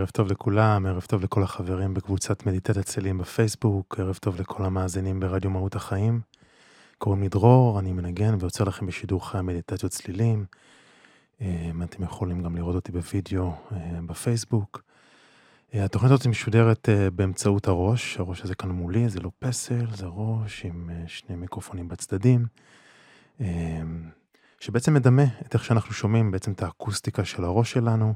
ערב טוב לכולם, ערב טוב לכל החברים בקבוצת מדיטת צלים בפייסבוק, ערב טוב לכל המאזינים ברדיו מהות החיים. קוראים לי דרור, אני מנגן ויוצר לכם בשידור חי מדיטציות צלילים. אה, אתם יכולים גם לראות אותי בווידאו אה, בפייסבוק. אה, התוכנית הזאת משודרת באמצעות הראש, הראש הזה כאן מולי, זה לא פסל, זה ראש עם שני מיקרופונים בצדדים, שבעצם מדמה את איך שאנחנו שומעים בעצם את האקוסטיקה של הראש שלנו.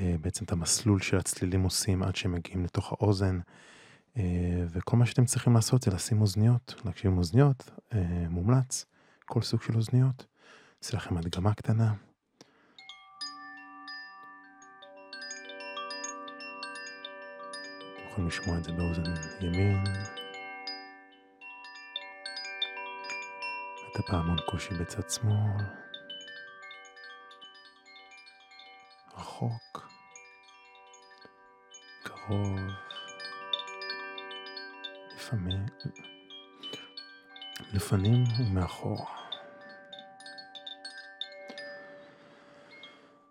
אה, בעצם את המסלול של הצלילים עושים עד שהם מגיעים לתוך האוזן. אה, וכל מה שאתם צריכים לעשות זה לשים אוזניות, להקשיב עם אוזניות, אה, מומלץ, כל סוג של אוזניות. אעשה לכם הדגמה קטנה. אתם יכולים לשמוע את זה באוזן ימין. את הפעמון קושי בצד שמאל. רחוק. קרוב, לפעמים, לפנים ומאחור.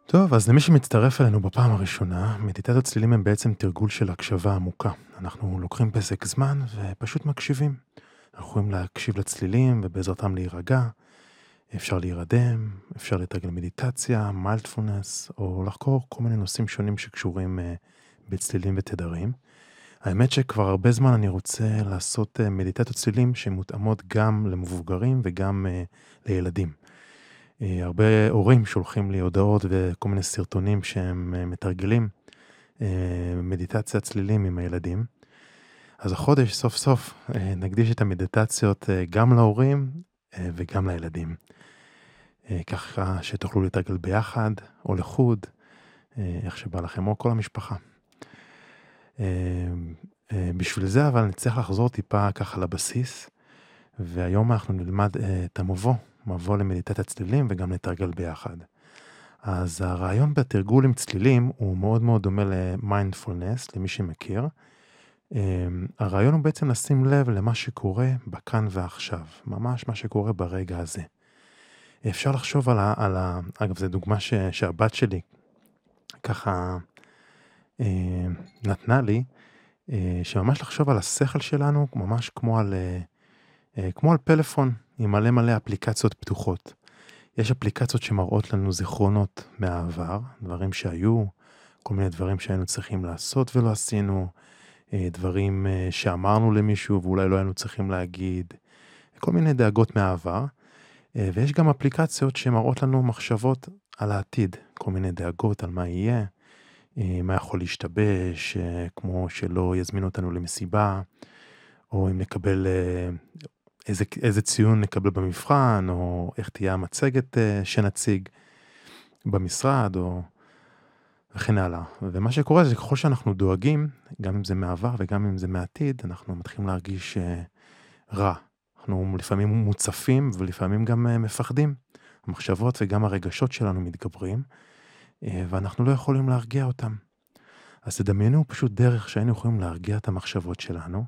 טוב, אז למי שמצטרף אלינו בפעם הראשונה, מדיטציות צלילים הם בעצם תרגול של הקשבה עמוקה. אנחנו לוקחים פסק זמן ופשוט מקשיבים. אנחנו יכולים להקשיב לצלילים ובעזרתם להירגע. אפשר להירדם, אפשר לתרגל מדיטציה, מיילדפולנס, או לחקור כל מיני נושאים שונים שקשורים uh, בצלילים ותדרים. האמת שכבר הרבה זמן אני רוצה לעשות אה, מדיטציות צלילים שמותאמות גם למבוגרים וגם uh, לילדים. Uh, הרבה הורים שולחים לי הודעות וכל מיני סרטונים שהם מתרגלים מדיטציה צלילים עם הילדים. אז החודש סוף סוף נקדיש את המדיטציות גם להורים וגם לילדים. ככה שתוכלו לתרגל ביחד או לחוד, איך שבא לכם, או כל המשפחה. אמ, אה, בשביל זה אבל נצטרך לחזור טיפה ככה לבסיס, והיום אנחנו נלמד אה, את המבוא, מבוא למדיטת הצלילים וגם נתרגל ביחד. אז הרעיון בתרגול עם צלילים הוא מאוד מאוד דומה למיינדפולנס, למי שמכיר. הרעיון הוא בעצם לשים לב למה שקורה בכאן ועכשיו, ממש מה שקורה ברגע הזה. אפשר לחשוב על ה... על ה אגב, זו דוגמה ש, שהבת שלי ככה אה, נתנה לי, אה, שממש לחשוב על השכל שלנו ממש כמו על, אה, כמו על פלאפון עם מלא מלא אפליקציות פתוחות. יש אפליקציות שמראות לנו זיכרונות מהעבר, דברים שהיו, כל מיני דברים שהיינו צריכים לעשות ולא עשינו, דברים שאמרנו למישהו ואולי לא היינו צריכים להגיד, כל מיני דאגות מהעבר. ויש גם אפליקציות שמראות לנו מחשבות על העתיד, כל מיני דאגות על מה יהיה, אה, מה יכול להשתבש, אה, כמו שלא יזמינו אותנו למסיבה, או אם נקבל, אה, איזה, איזה ציון נקבל במבחן, או איך תהיה המצגת שנציג במשרד, או וכן הלאה. ומה שקורה זה ככל שאנחנו דואגים, גם אם זה מעבר וגם אם זה מעתיד, אנחנו מתחילים להרגיש רע. אנחנו לפעמים מוצפים ולפעמים גם מפחדים. המחשבות וגם הרגשות שלנו מתגברים. אה, ואנחנו לא יכולים להרגיע אותם. אז תדמיינו פשוט דרך שהיינו יכולים להרגיע את המחשבות שלנו,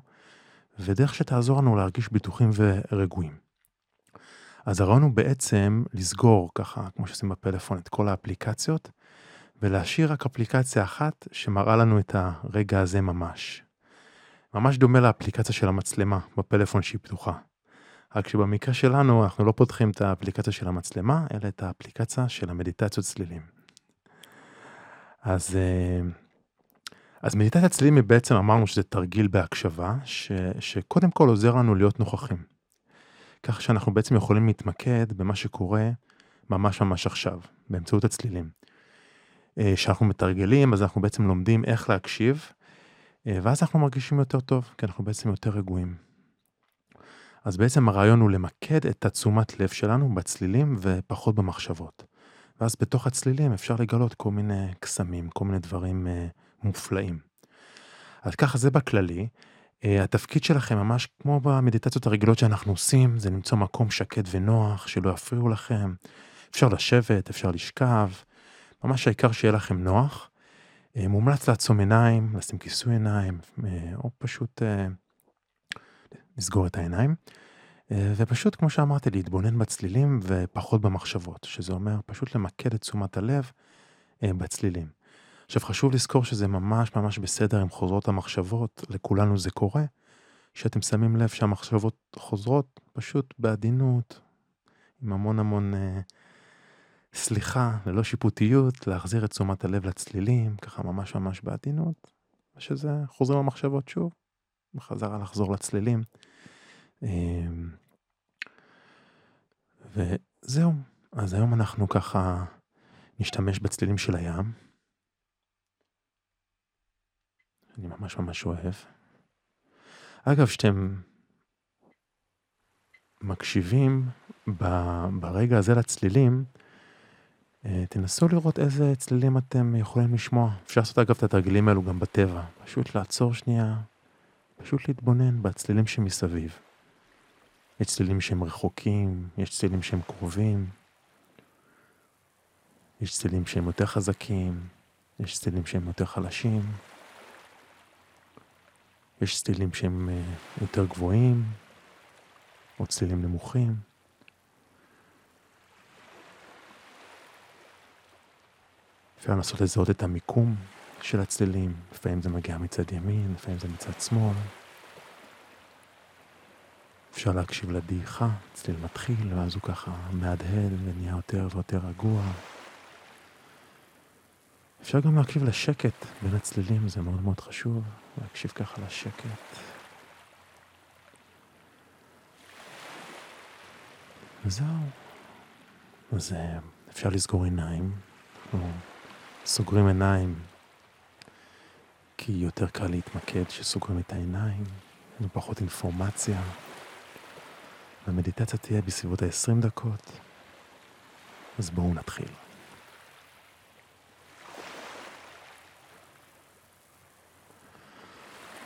ודרך שתעזור לנו להרגיש בטוחים ורגועים. אז הרעיון הוא בעצם לסגור ככה, כמו שעושים בפלאפון, את כל האפליקציות, ולהשאיר רק אפליקציה אחת שמראה לנו את הרגע הזה ממש. ממש דומה לאפליקציה של המצלמה בפלאפון שהיא פתוחה. רק שבמקרה שלנו אנחנו לא פותחים את האפליקציה של המצלמה, אלא את האפליקציה של המדיטציות צלילים. אז, אה, אז מדיטת הצלילים היא בעצם אמרנו שזה תרגיל בהקשבה, ש, שקודם כל עוזר לנו להיות נוכחים. כך שאנחנו בעצם יכולים להתמקד במה שקורה ממש ממש עכשיו, באמצעות הצלילים. אה, שאנחנו מתרגלים, אז אנחנו בעצם לומדים איך להקשיב, אה, ואז אנחנו מרגישים יותר טוב, כי אנחנו בעצם יותר רגועים. אז בעצם הרעיון הוא למקד את התשומת לב שלנו בצלילים ופחות במחשבות. ואז בתוך הצלילים אפשר לגלות כל מיני קסמים, כל מיני דברים אה, מופלאים. אז ככה זה בכללי. אה, התפקיד שלכם ממש כמו במדיטציות הרגילות שאנחנו עושים, זה למצוא מקום שקט ונוח, שלא יפריעו לכם. אפשר לשבת, אפשר לשכב, ממש העיקר שיהיה לכם נוח. אה, מומלץ לעצום עיניים, לשים כיסוי עיניים, אה, או פשוט אה, לסגור את העיניים. אה, ופשוט, כמו שאמרתי, להתבונן בצלילים ופחות במחשבות, שזה אומר פשוט למקד את תשומת הלב אה, בצלילים. עכשיו, חשוב לזכור שזה ממש ממש בסדר עם חוזרות המחשבות, לכולנו זה קורה, שאתם שמים לב שהמחשבות חוזרות פשוט בעדינות, עם המון המון אה, סליחה, ללא שיפוטיות, להחזיר את תשומת הלב לצלילים, ככה ממש ממש בעדינות, ושזה חוזרים המחשבות שוב, בחזרה לחזור לצלילים. אה, וזהו, אז היום אנחנו ככה נשתמש בצלילים של הים. אני ממש ממש אוהב. אגב, שאתם מקשיבים ברגע הזה לצלילים, אה, תנסו לראות איזה צלילים אתם יכולים לשמוע. אפשר לעשות אגב את התרגילים האלו גם בטבע. פשוט לעצור שנייה, פשוט להתבונן בצלילים שמסביב. יש צלילים שהם רחוקים, יש צלילים שהם קרובים, יש צלילים שהם יותר חזקים, יש צלילים שהם יותר חלשים, יש צלילים שהם אה, יותר גבוהים, או צלילים נמוכים. אפשר לנסות לזהות את המיקום של הצלילים, לפעמים זה מגיע מצד ימין, לפעמים זה מצד שמאל. אפשר להקשיב לדעיכה, צליל מתחיל, ואז הוא ככה מהדהד ונהיה יותר ויותר רגוע. אפשר גם להקשיב לשקט בין הצלילים, זה מאוד מאוד חשוב, להקשיב ככה לשקט. וזהו. אז אה, אפשר לסגור עיניים. אנחנו סוגרים עיניים כי יותר קל להתמקד כשסוגרים את העיניים, יש פחות אינפורמציה. והמדיטציה תהיה בסביבות ה-20 דקות, אז בואו נתחיל.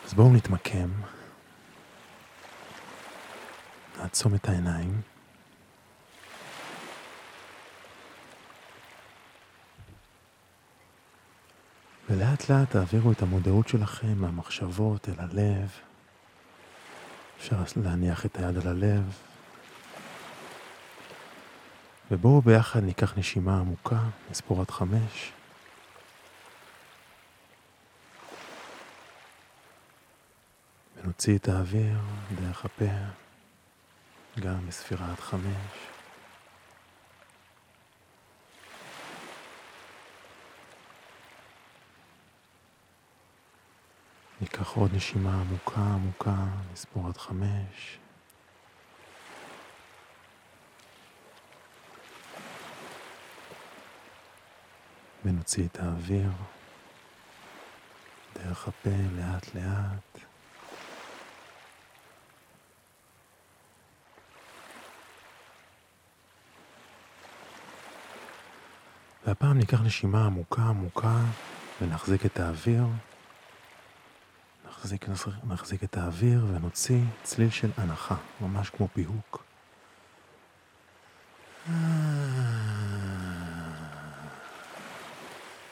אז בואו נתמקם, נעצום את העיניים. ולאט לאט תעבירו את המודעות שלכם מהמחשבות אל הלב. אפשר להניח את היד על הלב. ובואו ביחד ניקח נשימה עמוקה, נספור עד חמש. ונוציא את האוויר דרך הפה, גם בספירה עד חמש. ניקח עוד נשימה עמוקה עמוקה, נספור עד חמש. ונוציא את האוויר דרך הפה לאט לאט. והפעם ניקח נשימה עמוקה עמוקה ונחזיק את האוויר. נחזיק, נחזיק את האוויר ונוציא צליל של הנחה, ממש כמו פיהוק.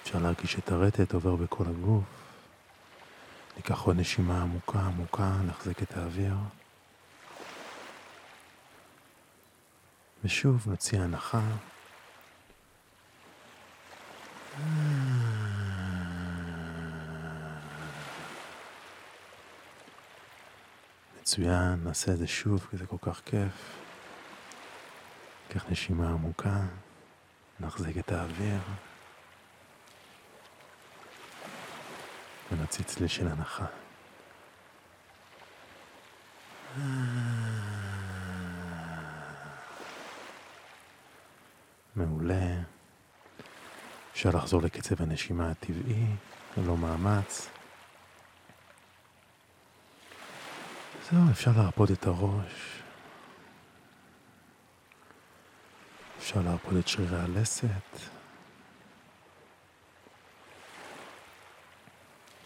אפשר להרגיש את הרטט עובר בכל הגוף. ניקח עוד נשימה עמוקה עמוקה, נחזיק את האוויר. ושוב נוציא הנחה. מצוין, נעשה את זה שוב, כי זה כל כך כיף. ניקח נשימה עמוקה, נחזיק את האוויר, ונוציא צליל של הנחה. מעולה. אפשר לחזור לקצב הנשימה הטבעי, ללא מאמץ. זהו, אפשר להרפות את הראש. אפשר להרפות את שרירי הלסת.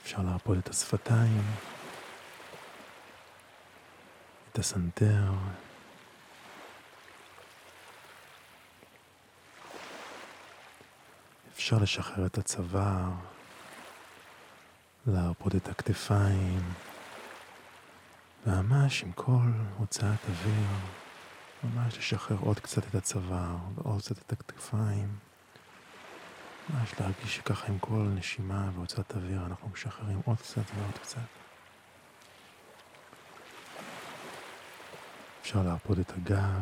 אפשר להרפות את השפתיים, את הסנטר. אפשר לשחרר את הצוואר, להרפות את הכתפיים, ממש עם כל הוצאת אוויר, ממש לשחרר עוד קצת את הצוואר ועוד קצת את הכתפיים. ממש להרגיש שככה עם כל נשימה והוצאת אוויר אנחנו משחררים עוד קצת ועוד קצת. אפשר להרפות את הגב,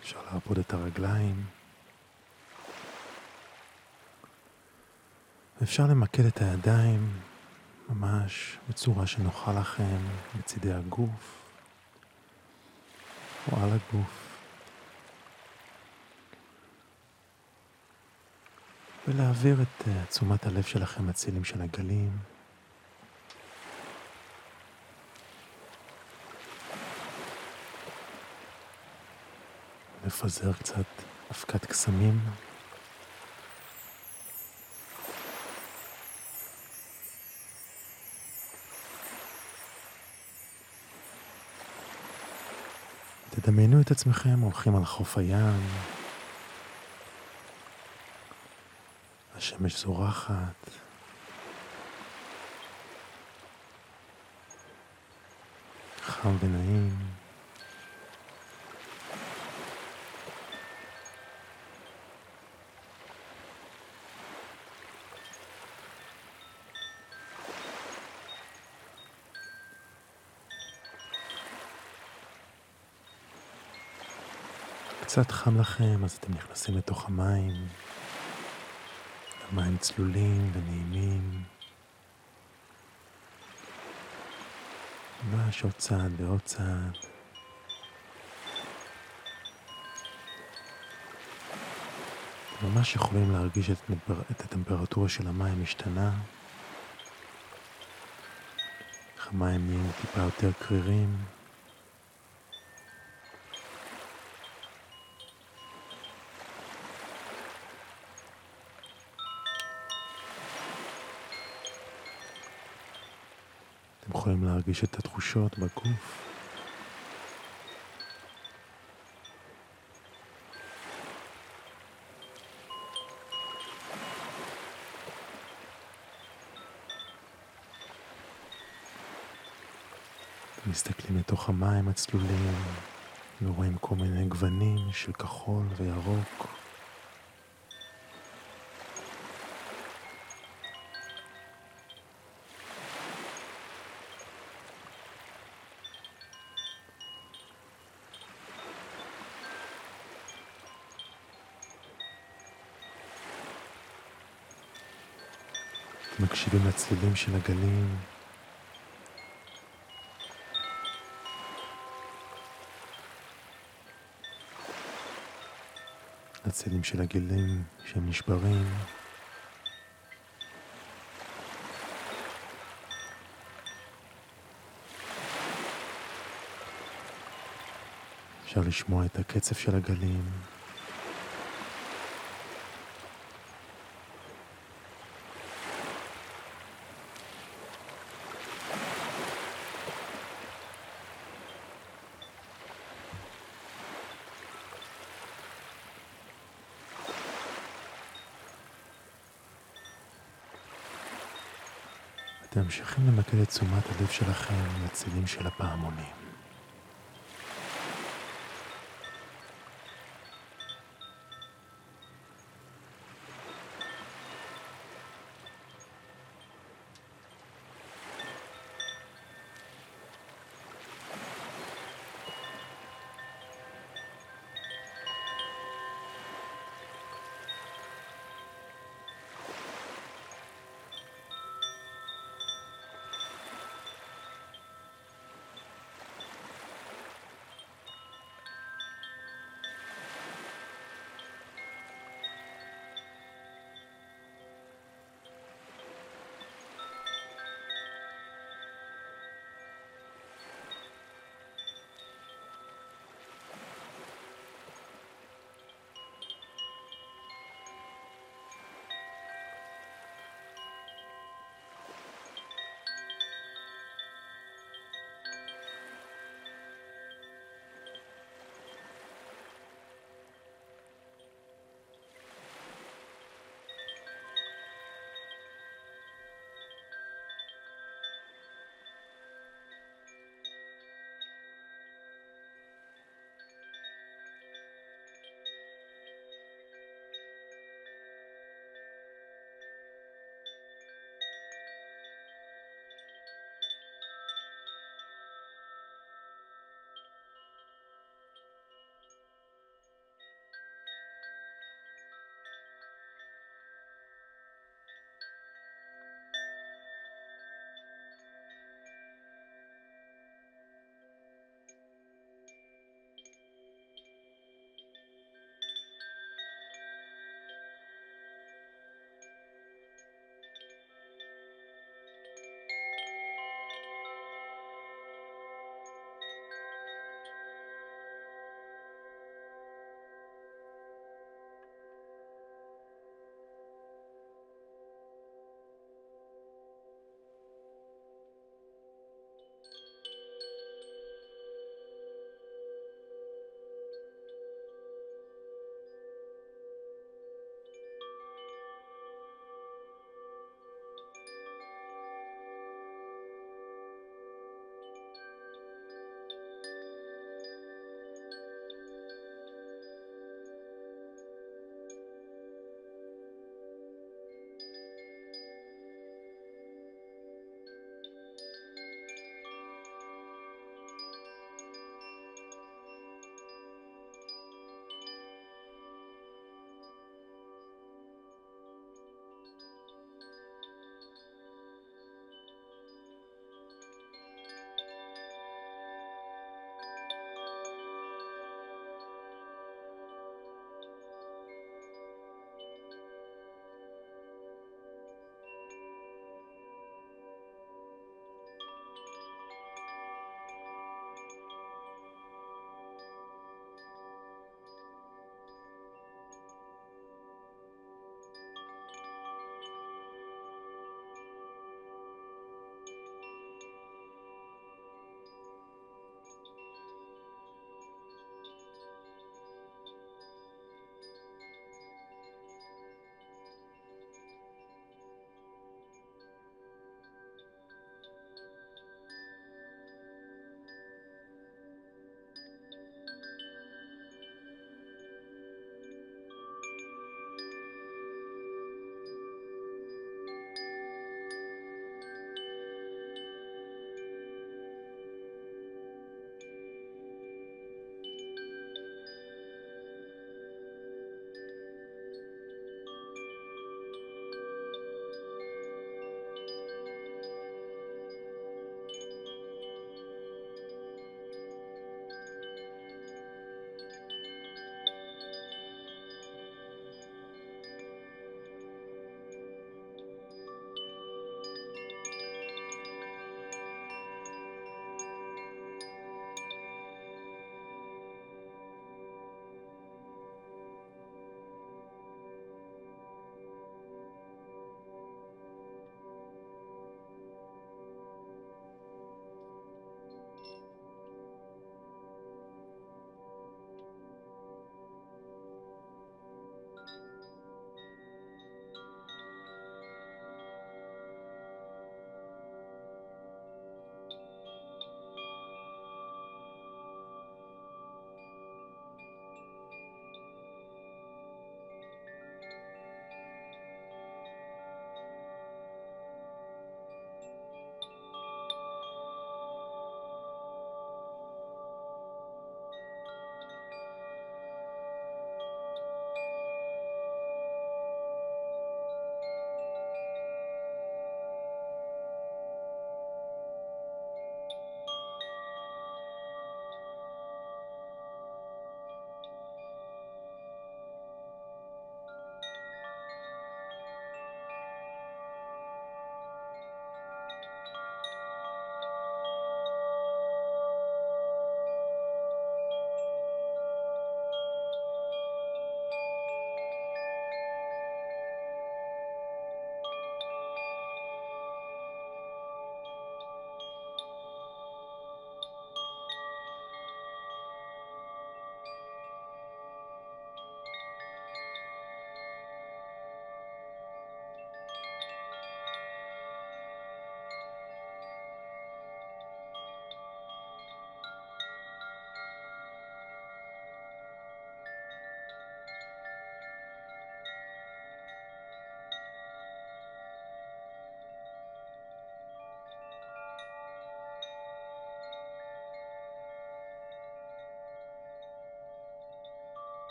אפשר להרפות את הרגליים. אפשר למקד את הידיים ממש בצורה שנוחה לכם בצידי הגוף או על הגוף. ולהעביר את uh, תשומת הלב שלכם לצילים של הגלים. לפזר קצת אבקת קסמים. תדמיינו את עצמכם הולכים על חוף הים, השמש זורחת, חם ונעים. קצת חם לכם, אז אתם נכנסים לתוך המים. המים צלולים ונעימים. ממש עוד צעד ועוד צעד. ממש יכולים להרגיש את, את הטמפרטורה של המים משתנה. איך המים נהיים טיפה יותר קרירים. אתם יכולים להרגיש את התחושות בגוף. מסתכלים לתוך המים הצלולים ורואים כל מיני גוונים של כחול וירוק. מקשיבים לצלילים של הגלים. לצלילים של הגלים שהם נשברים. אפשר לשמוע את הקצב של הגלים. אתם ממשיכים למקד את תשומת הלב שלכם לצילים של הפעמונים.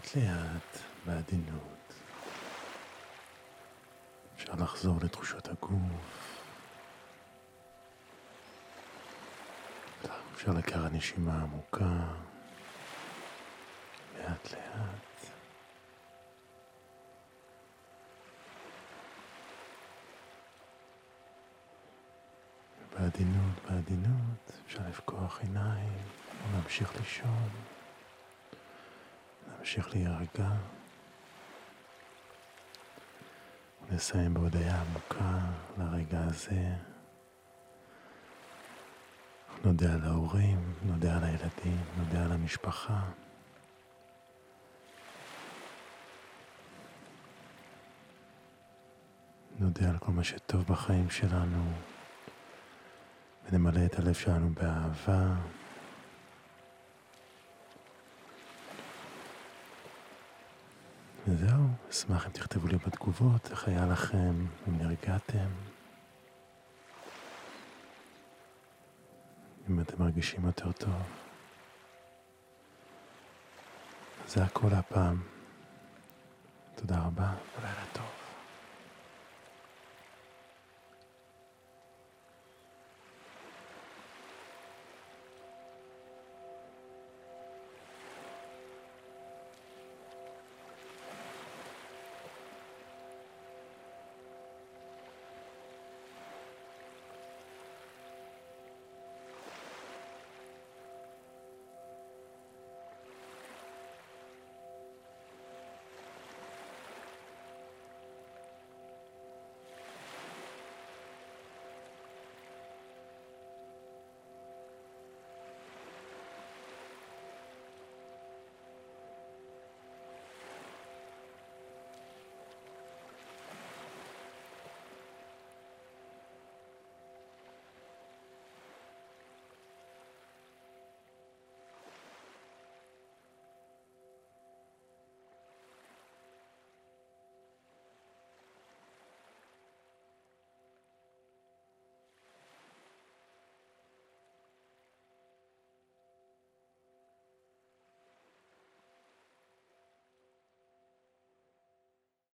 לאט לאט, בעדינות. אפשר לחזור לתחושות הגוף. אפשר לקחת נשימה עמוקה, לאט לאט. בעדינות, בעדינות, אפשר לפקוח עיניים, להמשיך לישון, להמשיך להירגע. ונסיים בהודיה עמוקה לרגע הזה. נודה על ההורים, נודה על הילדים, נודה על המשפחה. נודה על כל מה שטוב בחיים שלנו, ונמלא את הלב שלנו באהבה. וזהו, אשמח אם תכתבו לי בתגובות איך היה לכם, אם נרגעתם, אם אתם מרגישים יותר טוב. זה הכל הפעם. תודה רבה, ולילה טוב.